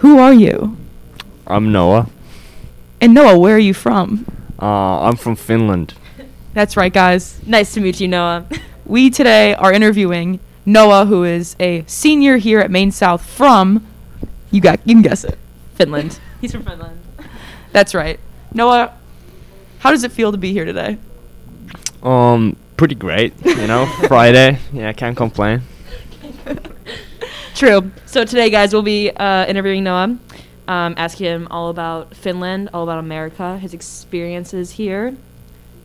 Who are you? I'm Noah. And Noah, where are you from? Uh, I'm from Finland. That's right, guys. Nice to meet you, Noah. We today are interviewing Noah, who is a senior here at Maine South from. You got. You can guess it. Finland. He's from Finland. That's right. Noah, how does it feel to be here today? Um, pretty great. You know, Friday. Yeah, can't complain. True. So today, guys, we'll be uh, interviewing Noah, um, asking him all about Finland, all about America, his experiences here,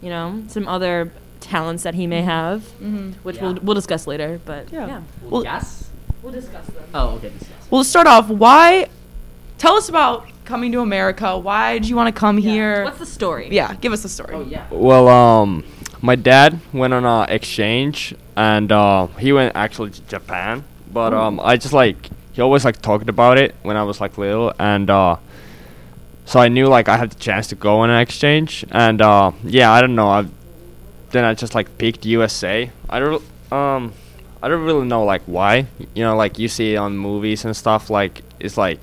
you know, some other talents that he may have, Mm-hmm. which Yeah. we'll we'll discuss later. But Yeah. yeah, Well- yes. we'll discuss them. Oh, okay. Discuss. Well, to start off, why? Tell us about coming to America. Why did you want to come here? What's the story? yeah, give us the story. Oh yeah. Well, um, my dad went on a exchange, and uh, he went actually to Japan. But um, I just like he always like talked about it when I was like little, and uh, so I knew like I had the chance to go on an exchange, and uh, yeah, I don't know. I then I just like picked USA. I don't um, I don't really know like why. You know, like you see on movies and stuff. Like it's like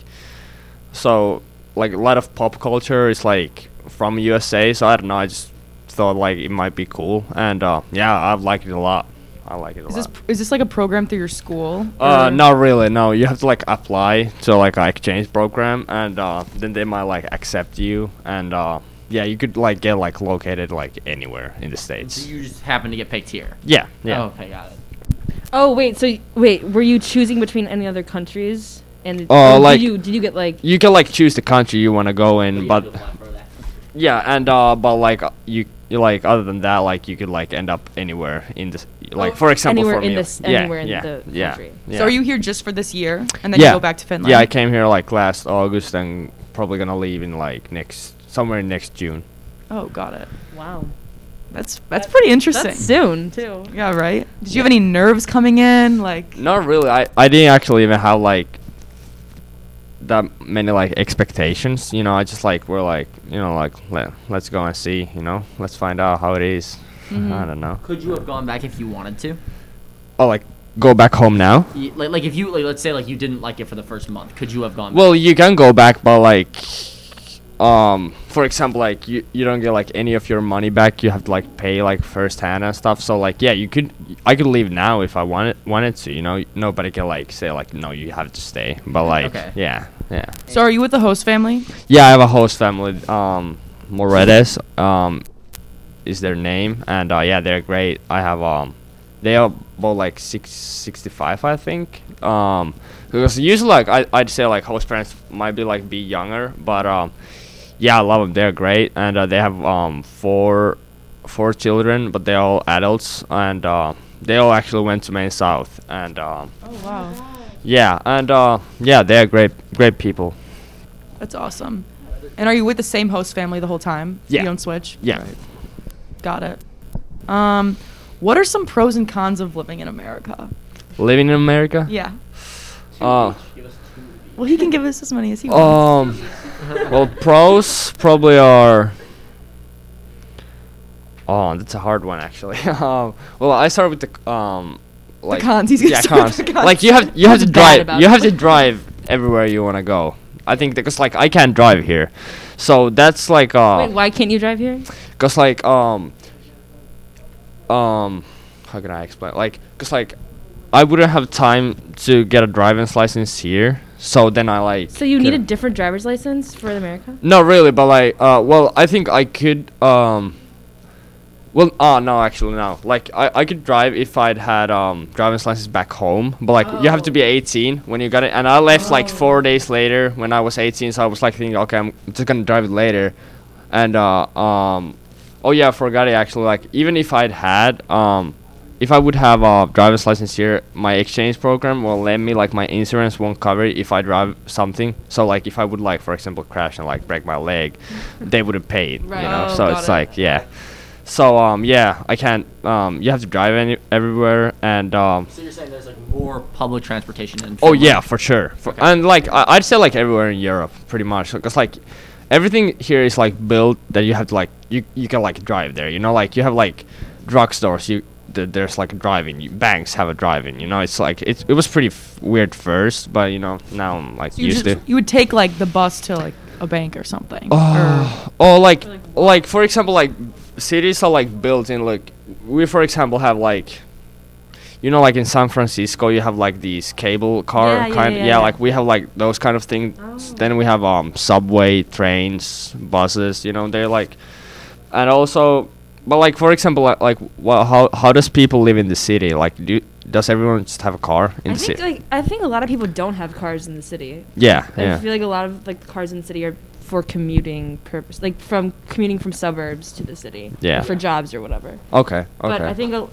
so like a lot of pop culture is like from USA. So I don't know. I just thought like it might be cool, and uh, yeah, I like it a lot. I like it a Is this is this like a program through your school? Uh, not really. No, you have to like apply to like an exchange program, and uh, then they might like accept you, and uh, yeah, you could like get like located like anywhere in the So states. you just happen to get picked here. Yeah, yeah. Oh, okay, got it. Oh wait, so y- wait, were you choosing between any other countries? And Oh, or like- did you did you get like You can like choose the country you want to go in, but yeah, and uh, but like you. you like other than that, like you could like end up anywhere in this, like Oh, for example, anywhere for in me, this- yeah, anywhere in yeah, the yeah, country. yeah. So are you here just for this year, and then yeah. you go back to Finland? Yeah, I came here like last August and probably gonna leave in like next somewhere in next June. Oh, got it. wow? That's that's pretty interesting. That's soon too. yeah, right. Did you have any nerves coming in? Like, Not really. I I didn't actually even have like that many like expectations. You know, I just like we're like you know like let let's go and see. You know, let's find out how it is. Mhm. I don't know. Could you have gone back if you wanted to? Oh, like go back home now. Y- Like, like if you like, let's say like you didn't like it for the first month, could you have gone? Well, you can go back, but like, um, for example, like you, you don't get like any of your money back. You have to like pay like firsthand and stuff. So like, yeah, you could, I could leave now if I wanted wanted to. You know, nobody can like say like, no, you have to stay. But like, Okay. yeah, yeah, so are you with the host family? yeah. I have a host family. Um, Moredes, um, is their name, and uh, yeah, they're great. I have um, they are about like six sixty five, I think. Um, because usually like I I'd say like host parents might be like be younger, but um, yeah, I love them. They're great, and uh, they have um four four children, but they're all adults, and uh, they all actually went to Maine South, and um, Oh wow, yeah, and uh, yeah, they're great great people. that's awesome. And are you with the same host family the whole time? Yeah. You don't switch. Yeah. Right. Got it. Um, what are some pros and cons of living in America? Living in America. Yeah. Uh, Well, he can give us as many as he wants. Um, well, pros probably are. Oh, that's a hard one actually. um, well, I start with the um, like cons, he's yeah, cons. the cons. Like you have you have to drive. You have to drive everywhere you want to go. I think because like I can't drive here, so that's like uh, Wait, why can't you drive here? cause like um, um, how can I explain? Like, cause like I wouldn't have time to get a driving license here. So then I like. So you need a different driver's license for America? no, really, but like, uh, well, I think I could, um, well, uh, no, actually, no. Like, I, I could drive if I'd had, um, driver's license back home, but like, you have to be 18 when you got it. And I left like four days later when I was 18, so I was like thinking, okay, I'm just gonna drive it later. And, uh, um, oh yeah, I forgot it actually. Like, even if I'd had, um, if I would have a driver's license here, my exchange program will let me like my insurance won't cover it if I drive something. So like if I would like for example crash and like break my leg, they wouldn't pay it. Right. You know, Oh, so it's it. like yeah. So um yeah, I can't um you have to drive any everywhere and um So you're saying there's like more public transportation in oh yeah for sure for, Okay. and like I, I'd say like everywhere in Europe pretty much because like everything here is like built that you have to like you you can like drive there. You know like you have like drugstores you th- there's like a driving. You, banks have a driving. You know, it's like it's it was pretty f- weird first, but you know now I'm like So you used just to. you would take like the bus to like a bank or something. Oh, oh, like, like for example, like cities are like built in like we for example have like, you know, like in San Francisco you have like these cable car Yeah, yeah, kind. yeah, Yeah, yeah. like we have like those kind of things. Oh. Then we have um subway, trains, buses. You know, they're like, and also, but like for example, like, like well, how how does people live in the city? Like, do does everyone just have a car in I the think city? like I think a lot of people don't have cars in the city. yeah, I yeah. feel like a lot of like cars in the city are for commuting purpose, like from commuting from suburbs to the city. Yeah. For jobs or whatever. Okay, okay. But I think, a-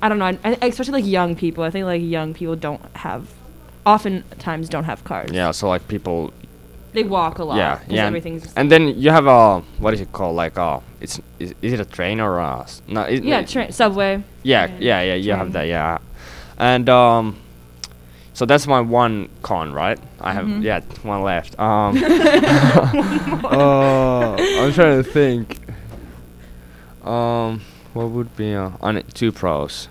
I don't know, I, I- especially like young people. I think like young people don't have, oftentimes don't have cars. yeah, so like people They walk a lot. Yeah. yeah. and- Everything's. And then you have a what is it called? Like uh, it's is, is it a train or a s- no? It, yeah, it- tra- subway. yeah, train, yeah, yeah. You have that, yeah. And um, so that's my one con, right? I have Mhm. yeah one left. Um, oh, I'm trying to think. Um, what would be uh, on it, two pros?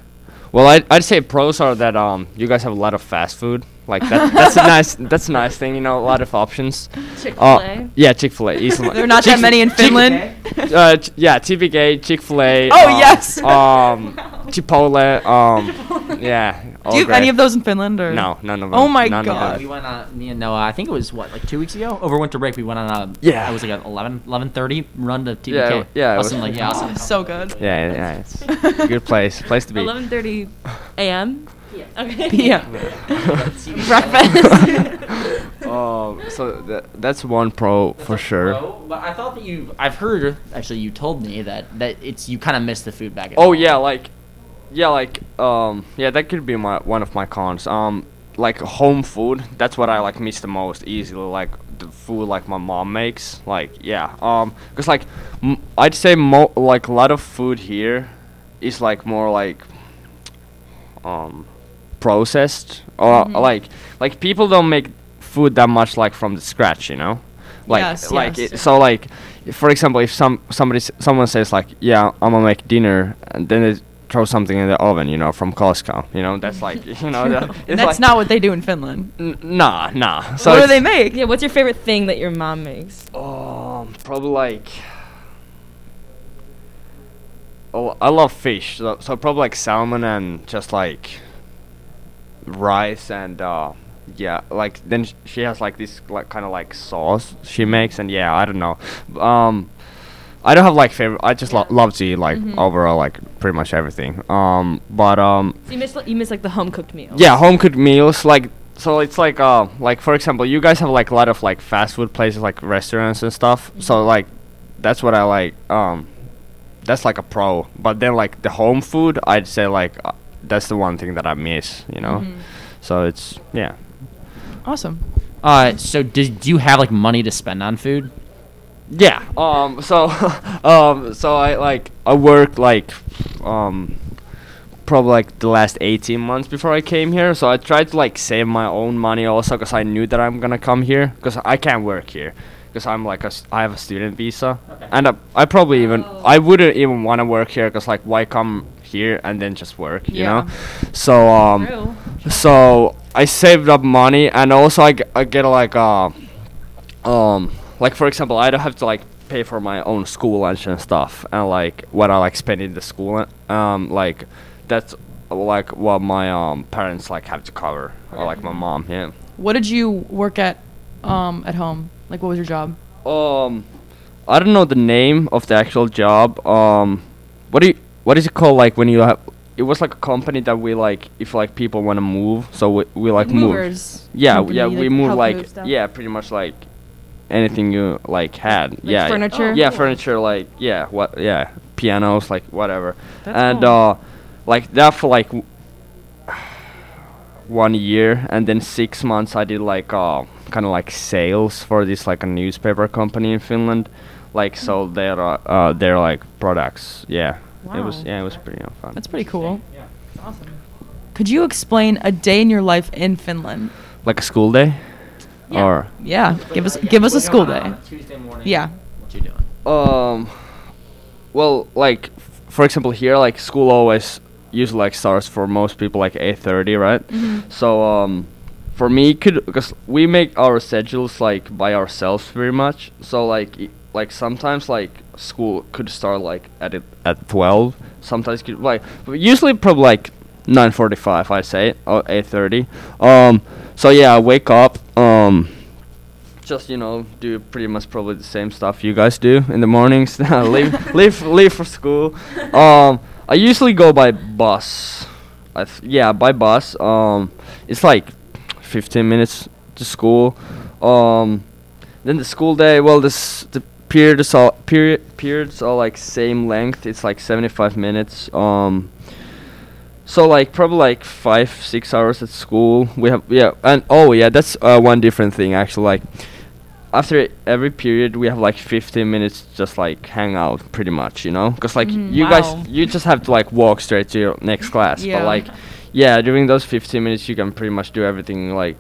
Well, I'd, I'd say pros are that um you guys have a lot of fast food. Like that, that's a nice that's a nice thing. You know, a lot of options. Chick Fil Uh, A. yeah, Chick Fil A. Easily. There are not that many in Chick- Finland. uh, ch- yeah, TPK, Chick Fil A. Oh, yes. Um, Chipotle. Um, yeah. Do you have any of those in Finland or? No, none of them. Oh my none of God. them. we went on me and Noah. I think it was what like two weeks ago over winter break. We went on a Yeah. It was like an 11, 11.30 run to TBK. Yeah, yeah, it was- like yeah, Austin. So good. Yeah, yeah, it's a good place, place to be. 11:30 a.m. Yeah. Okay. Yeah. Breakfast. um, so tha that's one pro for sure. Pro, but I thought that you. I've heard actually. You told me that that it's you kind of miss the food back. At Oh home. yeah, like, yeah, like, um, yeah, that could be my one of my cons. Um, like home food, that's what I like miss the most. Easily, like the food like my mom makes. Like, yeah, um, cause like, m- I'd say mo like a lot of food here is like more like, um, processed or Mhm. like like people don't make food that much like from the scratch, you know. Like, Yes, like yes. It, so like for example if some somebody s- someone says like yeah i'm gonna make dinner and then they throw something in the oven you know from costco you know that's like you know that, And that's like, not what they do in Finland. n- nah nah so what do they make? yeah. What's your favorite thing that your mom makes? um probably like oh i love fish so, so probably like salmon and just like rice and uh yeah like then sh- she has like this like kind of like sauce she makes and yeah i don't know um i don't have like favorite i just lo- love to eat like Mhm. overall like pretty much everything um but um So you miss like, you miss like the home cooked meals. yeah, home cooked meals like so it's like uh like for example, you guys have like a lot of like fast food places like restaurants and stuff. So Mhm. like that's what I like um that's like a pro. But then like the home food, I'd say like uh, that's the one thing that I miss, you know. Mhm. So it's yeah. Awesome. Uh, so did do you have like money to spend on food? Yeah. Um so um so I like I worked like um probably like the last 18 months before I came here. So I tried to like save my own money also cuz I knew that I'm going to come here cuz I can't work here cuz I'm like a s- I have a student visa. Okay. And I, I probably even Oh. I wouldn't even want to work here cuz like why come here and then just work, you Yeah. know? So um True. so I saved up money, and also I, g- I get like uh, um, like for example, I don't have to like pay for my own school lunch and stuff, and like what I like spend in the school, um, like that's like what my um parents like have to cover, or like my mom, yeah. What did you work at um at home? Like what was your job? Um, I don't know the name of the actual job. Um, what do you what is it called? Like when you have. It was like a company that we like if like people want to move, so we, we like, move. movers. Yeah, company, yeah, we move like move yeah, pretty much like anything you like had. yeah, furniture? Yeah, Oh, furniture like yeah, what yeah, pianos like whatever. That's and cool. uh like that for like w- one year and then 6 months I did like uh kind of like sales for this like a newspaper company in Finland. Like so they're uh, uh they're like products. Yeah. It was yeah, it was pretty uh, fun. That's pretty cool. Yeah. awesome. Could you explain a day in your life in Finland? like a school day? Yeah. Or Yeah, give us give us a school day. Tuesday morning. Yeah. What you doing? Um, well, like f- for example, here, like school always usually like starts for most people like 8:30, right? So um, for me, could because we make our schedules like by ourselves very much. So like i- like sometimes like school could start like at it at 12. Sometimes could like usually probably like 9:45 I say or 8:30. Um, so yeah, I wake up. Um, just you know do pretty much probably the same stuff you guys do in the mornings. leave leave leave for school. Um, I usually go by bus. I yeah, by bus. Um, it's like 15 minutes to school. Um, then the school day. Well, this the periods all period periods are like same length. It's like 75 minutes. Um. So like probably like five six hours at school. We have yeah and oh yeah that's uh, one different thing actually like after every period we have like 15 minutes just like hang out pretty much you know because like Mhm. you Wow. guys you just have to like walk straight to your next class Yeah. but like yeah during those 15 minutes you can pretty much do everything like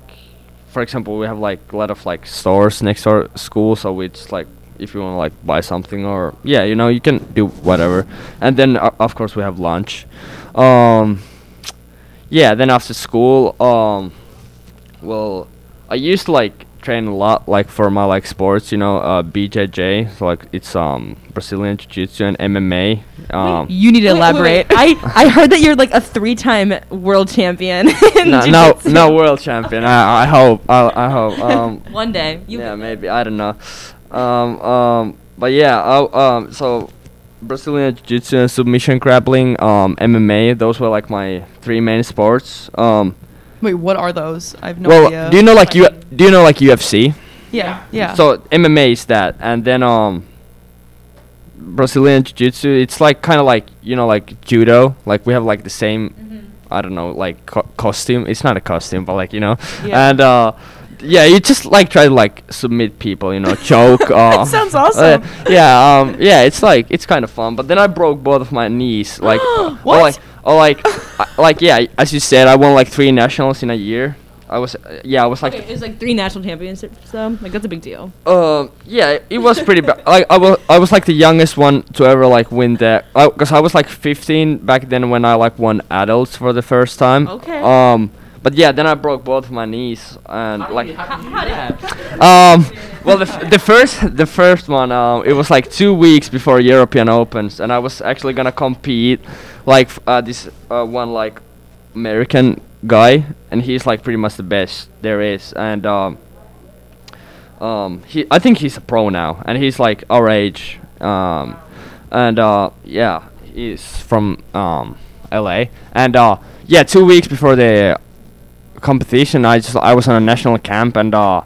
for example we have like a lot of like stores next to our school so we just like if you want to like buy something or yeah you know you can do whatever and then uh, of course we have lunch um yeah then after school um well i used to like train a lot like for my like sports you know uh bjj so like it's um brazilian jiu-jitsu and mma um You need to Wait, wait, elaborate. wait. I I heard that you're like a three-time world champion. no, no, no world champion. I, I hope. I, I hope. Um, One day. You yeah, maybe. I don't know. Um, um, but yeah. I, um, so Brazilian Jiu-Jitsu and submission grappling, um, MMA. Those were like my three main sports. Um, Wait, what are those? I have no well, idea. do you know like you? Do you know like UFC? Yeah, yeah. So MMA is that, and then um, Brazilian Jiu-Jitsu. It's like kind of like you know like judo. Like we have like the same. I don't know, like co- costume. It's not a costume, but like you know, Yeah. and uh, yeah, you just like try to like submit people, you know, choke. Uh, That sounds uh, awesome. yeah, um, yeah, it's like it's kind of fun. But then I broke both of my knees, like, uh, What? Or like, or like, I- like yeah, as you said, I won like three nationals in a year. I was, uh, yeah, I was like, Okay, it was like three national championships, so like that's a big deal. uh, yeah, it was pretty bad. Like I was, I was like the youngest one to ever like win that. Because I was like 15 back then when I like won adults for the first time. Okay. Um, but yeah, then I broke both my knees and like. How did Um, well, the, f- the first the first one, um, it was like two weeks before European Opens, and I was actually gonna compete, like f- uh, this uh, one like American guy, and he's like pretty much the best there is, and um, um, he I think he's a pro now, and he's like our age, um, and uh, yeah, he's from um, L.A. and uh, yeah, two weeks before the competition, I just I was on a national camp and uh,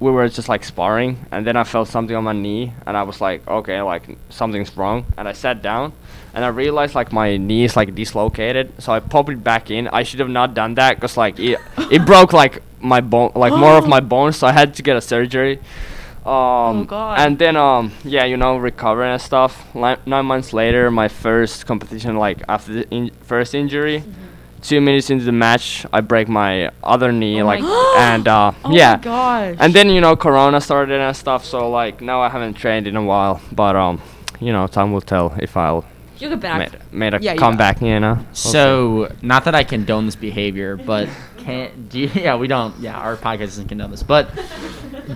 we were just like sparring, and then I felt something on my knee, and I was like, okay, like something's wrong, and I sat down, and I realized like my knee is like dislocated, so I popped it back in. I should have not done that, cause like it it broke like my bone, like more of my bones, so I had to get a surgery. Um, God. and then um yeah you know recovering and stuff. Li- nine months later, my first competition like after the in- first injury, two minutes into the match, I break my other knee, Oh like, and uh, oh yeah, my gosh. and then you know Corona started and stuff, so like now I haven't trained in a while, but um, you know time will tell if I'll You get back. made, made a Yeah, you comeback, you know. We'll. So, not that I condone this behavior, but can do you, yeah, we don't. Yeah, our podcast doesn't condone this. But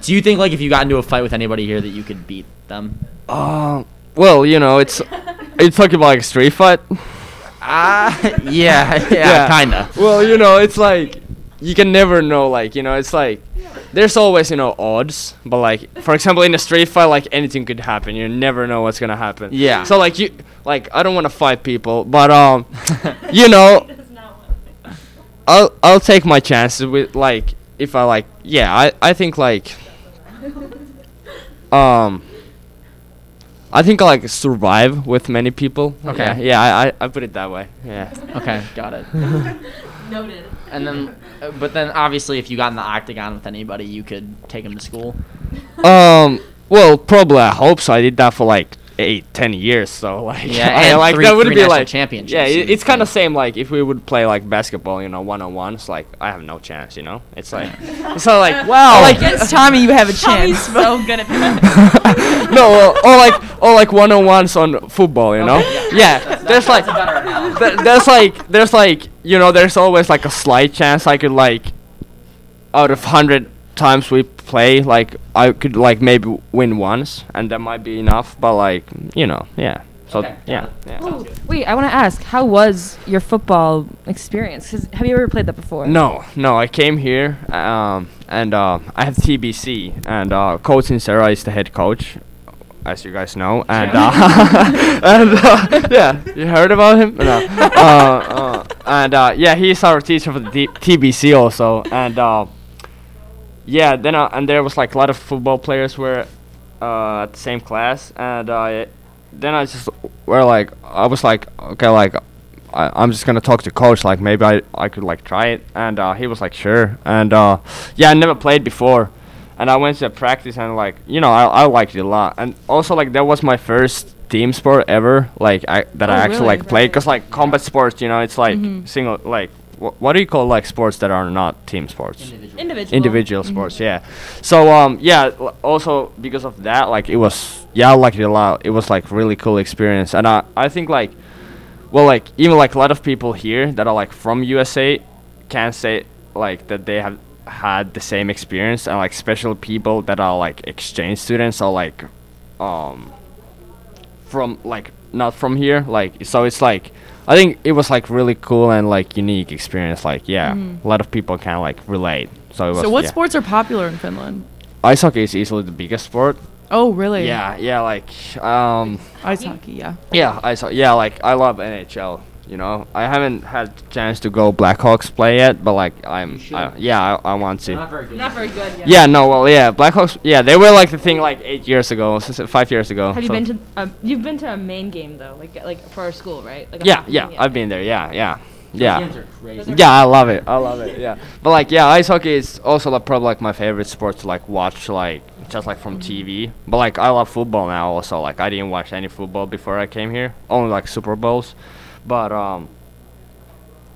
do you think like if you got into a fight with anybody here that you could beat them? uh, well, you know it's are you talking about like a street fight? Ah, yeah, yeah, kinda. Well, you know it's like you can never know, like you know it's like there's always you know odds, but like for example in a street fight, like anything could happen. You never know what's gonna happen. Yeah. So like you like I don't want to fight people, but um, you know I'll I'll take my chances with like if I like yeah I I think like um I think I like survive with many people. Okay. Yeah, yeah I, I I put it that way. Yeah. Okay, got it. Noted. And then, uh, but then obviously, if you got in the octagon with anybody, you could take them to school. Um. Well, probably. I hope so. I did that for like eight, ten years. So like, Yeah, I, and like three- that would be national like championships Yeah, it, it's kind of things. same. Like if we would play like basketball, you know, one on ones. Like I have no chance. You know, it's like it's not like wow. like against Tommy, you have a Tommy's chance. so good at that. no, uh, or like or like one on ones on football. You know. Okay, Yeah. there's like th- there's like there's like you know there's always like a slight chance I could like out of hundred times we play like I could like maybe win once and that might be enough but like you know yeah. So Okay, yeah. Got yeah Oh, wait, I want to ask, how was your football experience? 'Cause have you ever played that before? no no I came here um and uh, I have TBC and uh, coach Inserra is the head coach as you guys know and uh, and uh, yeah you heard about him? No. uh, uh, and uh, yeah he's our teacher for the D- TBC also and uh, yeah then uh, and there was like a lot of football players were uh, at the same class and uh, then I just were like I was like okay like I, I'm just gonna talk to coach like maybe I, I could like try it and uh, he was like sure and uh, yeah I never played before and I went to practice and like you know I, I liked it a lot and also like that was my first team sport ever like I that Oh, I actually really? like played because like combat sports you know it's like Mhm. single like wh- what do you call like sports that are not team sports? Individual. individual. Sports yeah. So um yeah l- also because of that like it was yeah i liked it a lot. It was like really cool experience. And i i think like well like even like a lot of people here that are like from usa can't say like that they have had the same experience. And like special people that are like exchange students or like um from like not from here. Like so it's like i think it was like really cool and like unique experience like yeah Mhm. a lot of people can like relate so it was So what yeah. sports are popular in Finland? ice hockey is easily the biggest sport Oh, really? yeah yeah like um Ice hockey, yeah. yeah ice ho- yeah like i love nhl you know i haven't had chance to go blackhawks play yet but like i'm I, yeah I, I want to Not very good. Not very good. Yeah. yeah no well yeah blackhawks yeah they were like the thing like eight years ago s- s- five years ago Have you been to? Um, you've been to a Maine game though, like like for our school, right? Like yeah yeah game, i've been there yeah yeah yeah Games. Yeah, I love it. I love it. Yeah, but like, yeah, ice hockey is also like probably like my favorite sport to like watch, like just like from TV. But like, I love football now. Also, like, I didn't watch any football before I came here. Only like Super Bowls. But um,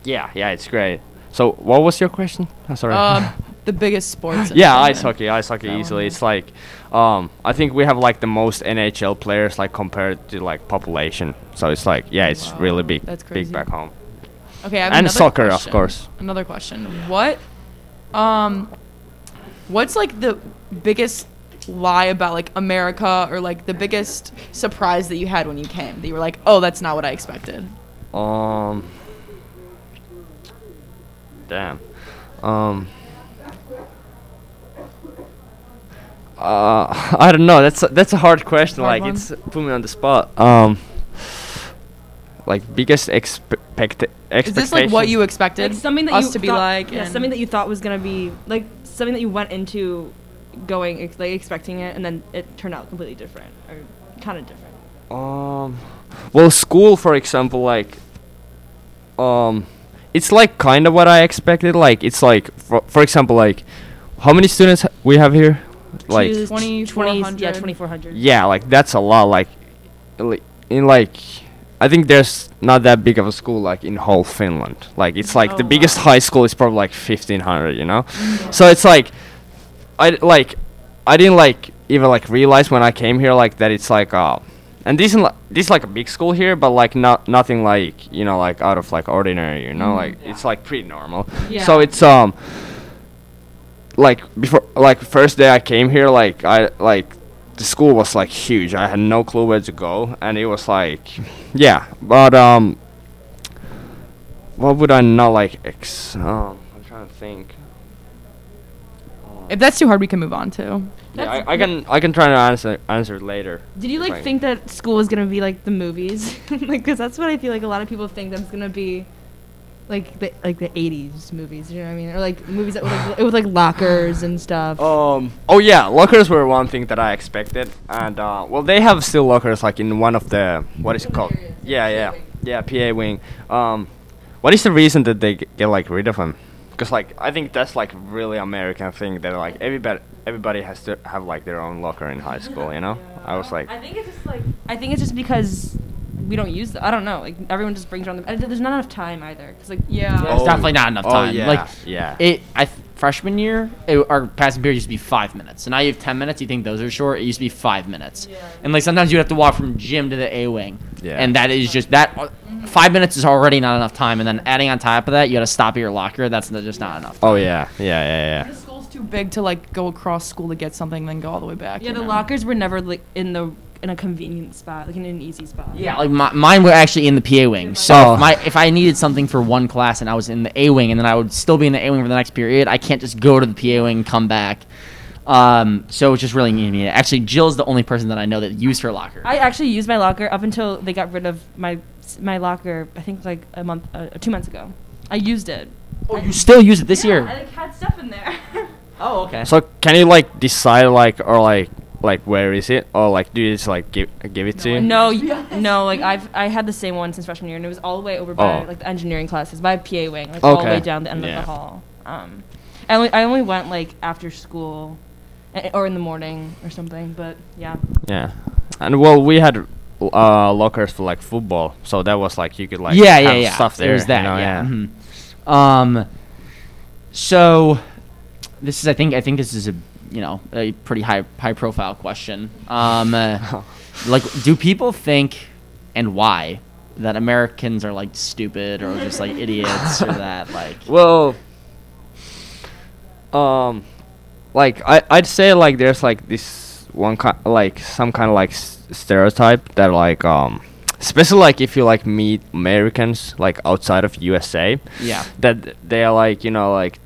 yeah, yeah, it's great. So, what was your question? I'm sorry. Um, the biggest sports. yeah, ice hockey, ice hockey That one, easily. yeah. It's like, um, I think we have like the most NHL players like compared to like population. So it's like, yeah, it's really big, that's crazy. big back home. Okay, And soccer, of course. Another question. What, um, what's like the biggest lie about like America or like the biggest surprise that you had when you came? That you were like, oh, that's not what I expected. Um. Damn. Um. Uh, I don't know. That's a, that's a hard question. Hard like one? it's put me on the spot. Um. Like biggest expect expectations. Is this like what you expected Like something that us you to be thought- like? Yeah, something that you thought was gonna be like something that you went into going ex- like expecting it, and then it turned out completely different or kind of different. Um, well, school, for example, like, um, it's like kind of what I expected. Like, it's like, for, for example, like, how many students ha- we have here? Like, Two- 2400. yeah, twenty four hundred. yeah, like that's a lot. Like, in like, I think there's not that big of a school like in whole Finland. Like, it's like the Oh, biggest high school is probably like fifteen hundred. You know, so it's like, I like, I didn't like even like realize when I came here like that it's like uh, and this is this is like a big school here, but like not nothing like you know like out of like ordinary. You know, Mhm. like it's like pretty normal. Yeah. So it's um like before like first day I came here like I like the school was like huge. I had no clue where to go and it was like yeah, but um what would I not like ex um I'm trying to think. If that's too hard, we can move on to. Yeah, I, I can I can try to answer answer later. Did you like think that school was gonna be like the movies? like, cause that's what I feel like a lot of people think that's gonna be, like the like the '80s movies. You know what I mean? Or like movies that with like, with like lockers and stuff. Um. Oh yeah, lockers were one thing that I expected, and uh, well, they have still lockers like in one of the what is it called? Yeah, yeah, yeah, PA wing. Um, what is the reason that they g- get like rid of them? Because like I think that's like really American thing that like everybody everybody has to have like their own locker in high school. You know? I was like, I think it's just like I think it's just because we don't use them. I don't know. Like everyone just brings their own. There's not enough time either. Cause like Yeah. There's definitely not enough oh, time. yeah, Like yeah. it, I th- freshman year, it, our passing period used to be five minutes, and now you have ten minutes. You think those are short? It used to be five minutes, and like sometimes you have to walk from gym to the A wing, Yeah. and that is just that. Five minutes is already not enough time, and then adding on top of that, you got to stop at your locker. That's just not enough. Oh yeah, yeah, yeah, yeah. The school's too big to like go across school to get something, then go all the way back. Yeah, the know? lockers were never like in the in a convenient spot, like in an easy spot. Yeah, like my, mine were actually in the PA wing. So Oh. if my if I needed something for one class and I was in the A wing, and then I would still be in the A wing for the next period, I can't just go to the PA wing and come back. Um, so it's just really convenient. Actually, Jill's the only person that I know that used her locker. I actually used my locker up until they got rid of my my locker. I think like a month, uh, two months ago. I used it. oh, you still use it this year? I like, had stuff in there. Oh, okay. So can you like decide like or like like where is it or like do you just like give give it to you? no, y- no, like I've I had the same one since freshman year, and it was all the way over by Oh. like the engineering classes, by PA wing, like all the way down the end Yeah. of the hall. Um, I only I only went like after school, eh, or in the morning or something. But yeah. Yeah, and well, we had uh, lockers for like football, so that was like you could like yeah, yeah, have yeah. stuff there. There's that. you know, yeah. mhm. Um. So, this is I think I think this is a you know a pretty high high profile question. Um, uh, like, do people think and why that Americans are like stupid or just like idiots or that like? Well, um, like I I'd say like there's like this one kind like some kind of like s- stereotype that like um especially like if you like meet Americans like outside of USA Yeah. that they are like you know like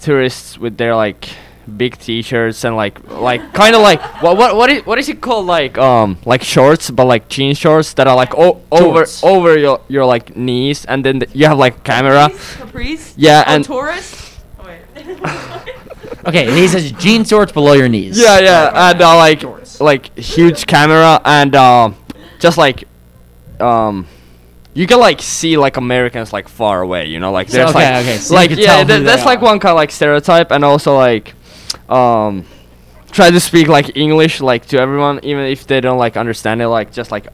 tourists with their like big t-shirts and like like kind of like what what what is what is it called like um like shorts but like jean shorts that are like o- over Jorts. over your your like knees and then th- you have like camera Caprice. Yeah, Oh, and- tourist. Oh, wait. Okay, and he says jean shorts below your knees. yeah yeah and uh, like like huge camera and um just like um you can like see like Americans like far away, you know, like there's okay, like okay, so like yeah, th- that's like one kind of like stereotype, and also like um try to speak like English like to everyone, even if they don't like understand it, like just like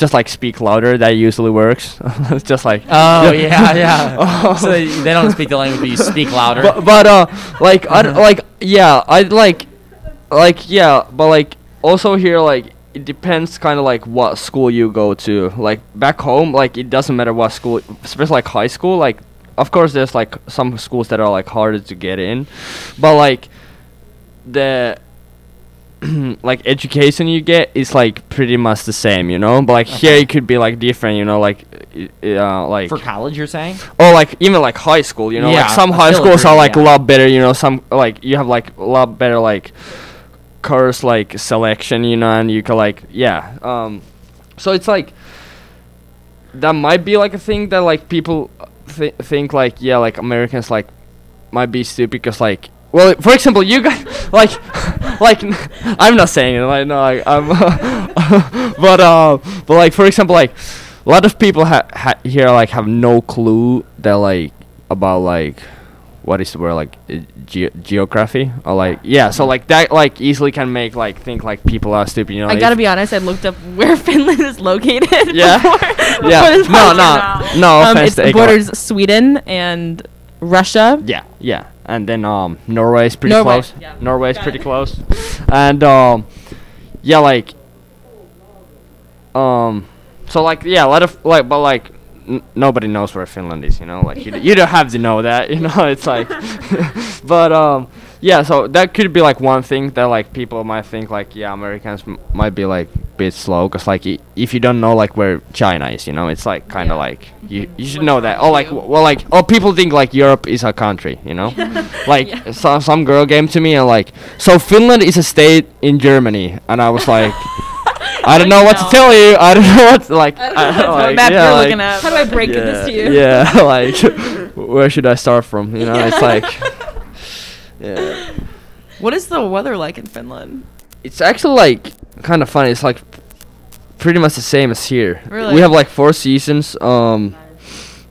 just like speak louder. That usually works. it's just like Oh yeah, yeah. Oh. so they, they don't speak the language, but you speak louder. but, but uh like I d- like yeah I like like yeah but like also here like it depends kind of like what school you go to like back home like it doesn't matter what school especially like high school like of course there's like some schools that are like harder to get in but like the like education you get is like pretty much the same you know? But like here it could be like different you know? Like uh, like For college, you're saying? or like even like high school you know? Yeah, like some high schools agree, are like a yeah. lot better you know? Some like you have like a lot better like course like selection you know? And you can like yeah um so it's like that might be like a thing that like people th- think like yeah like americans like might be stupid because like well for example you guys like like i'm not saying it like no like i'm but uh but like for example like a lot of people ha- ha- here like have no clue that like about like what is the word like uh, ge- geography or like yeah so like that like easily can make like think like people are stupid you know I if- gotta be honest. I looked up where Finland is located. Yeah? Before, Yeah. before this No, no, no Um, it borders Sweden and Russia. Yeah, yeah, and then um Norway is pretty Norway, close. yeah. Norway is Got pretty it. close, and um yeah, like um so like yeah, a lot of like but like n- nobody knows where Finland is, you know, like you, d- you don't have to know that, you know, it's like but um yeah, so that could be like one thing that like people might think like yeah, Americans m- might be like a bit slow cuz like i- if you don't know like where China is, you know, it's like kind of Yeah. like you mm-hmm. you should What's know that. with Oh like w- well like oh people think like Europe is a country, you know? like Yeah. so, some girl came to me and like so Finland is a state in Germany and I was like I don't know what to tell you. I don't know what to, like. I don't know I- what like, map yeah, you're like- looking at. How do I break yeah, this to you? Yeah, like where should I start from? You know, it's like yeah. What is the weather like in Finland? It's actually like kind of funny. It's like pretty much the same as here. Really? We have like four seasons. Um,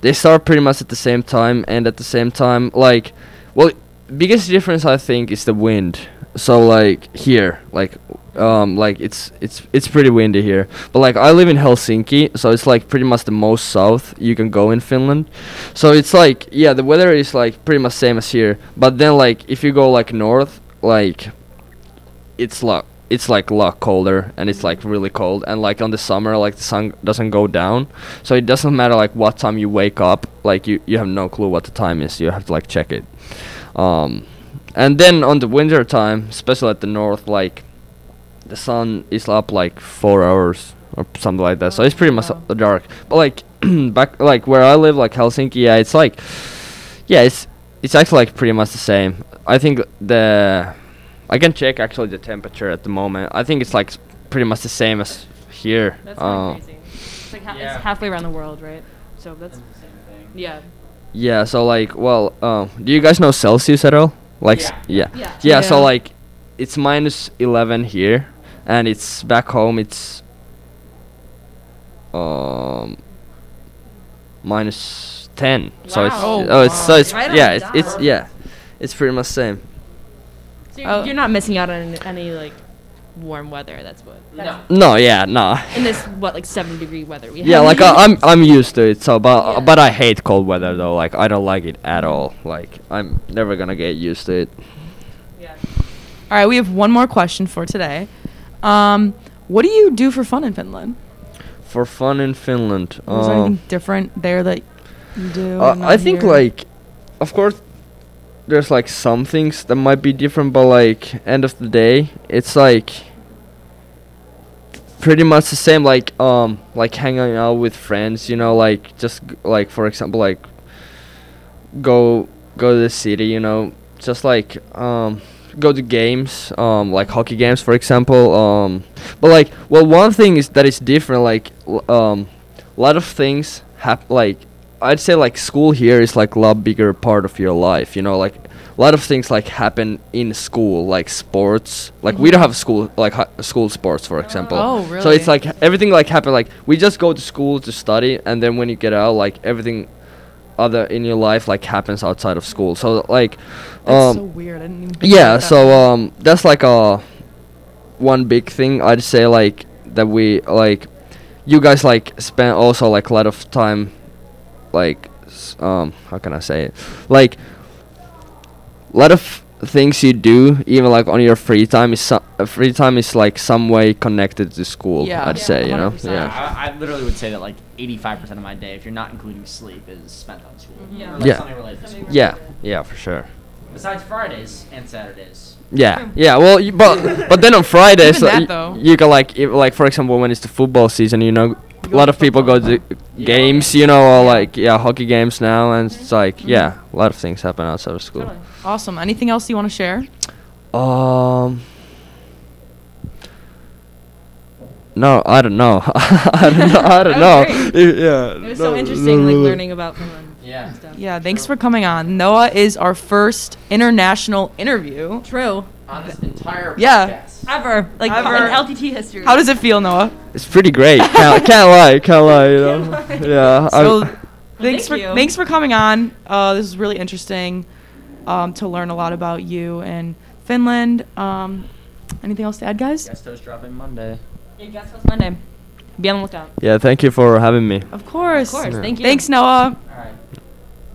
they start pretty much at the same time and at the same time. Like, well, biggest difference I think is the wind. So like here, like, um, like it's it's it's pretty windy here. But like I live in Helsinki, so it's like pretty much the most south you can go in Finland. So it's like yeah, the weather is like pretty much same as here. But then like if you go like north, like it's like it's like a lot colder and it's like really cold and like on the summer like the sun doesn't go down so it doesn't matter like what time you wake up like you you have no clue what the time is you have to like check it um and then on the winter time especially at the north like the sun is up like four hours or something like that so it's pretty much Wow. uh, dark but like back like where i live like helsinki yeah it's like yeah it's it's actually like pretty much the same i think the i can check actually the temperature at the moment i think it's like pretty much the same as here That's uh, kinda crazy. It's like ha- Yeah. it's halfway around the world, right? So that's the same thing. yeah. yeah so like well uh, do you guys know celsius at all like s- yeah Yeah. yeah, so like it's minus 11 here and it's back home it's um minus 10 wow. so it's Wow. oh it's so it's Right yeah it's, it's yeah it's pretty much the same So you're, Oh. you're not missing out on any like warm weather. That's what. That's no yeah no In this what like seven degree weather we have. yeah like I, i'm i'm used to it so but Yeah. but i hate cold weather though like i don't like it at all like i'm never gonna get used to it Yeah. All right, we have one more question for today. Um, what do you do for fun in Finland? for fun in finland Is there um, anything different there that you do? Uh, I think here? like, of course, there's like some things that might be different, but like end of the day, it's like pretty much the same. Like um, like hanging out with friends, you know, like just g- like for example, like go go to the city, you know, just like um go to games, um like hockey games, for example, um but like well one thing is that is different, like um a lot of things hap like I'd say like school here is like a lot bigger part of your life. You know, like a lot of things like happen in school, like sports. Like we don't have school like school sports, for example. Oh, really? So it's like everything like happen like we just go to school to study, and then when you get out, like everything other in your life like happens outside of school. So like, um, so weird. I didn't even. yeah that. so um that's like a one big thing i'd say like that we like you guys like spend also like a lot of time like um how can i say it like a lot of things you do even like on your free time is so- uh, free time is like some way connected to school Yeah. i'd Yeah, say you know yeah I, I literally would say that like 85% of my day, if you're not including sleep, is spent on school. Yeah. Like, Yeah. Something related to school. yeah yeah for sure Besides Fridays and Saturdays. Yeah, yeah. Well, you, but but then on Fridays, Even that, y- though. you can like if, like for example when it's the football season, you know, a lot of people go to games, you know, or like yeah, hockey games now, and it's like yeah, a lot of things happen outside of school. Totally. Awesome. Anything else you want to share? Um. No, I don't know. I don't know. I don't That know. was I- yeah. It was no, so interesting, no, like no. learning about Finland. Yeah. stuff. Yeah. Thanks for coming on. Noah is our first international interview. True. On this entire Yeah. podcast. Ever like Ever. in LTT history. How does it feel, Noah? It's pretty great. can't, can't lie. Can't lie. You know. Yeah. So, I'm- thanks for you. thanks for coming on. Uh, this is really interesting um, to learn a lot about you and Finland. Um, anything else to add, guys? Guest host dropping Monday. Yeah, guess what's Monday? Be on the lookout. yeah. Thank you for having me. Of course. Of course. Yeah. Thank you. Thanks, Noah. All right.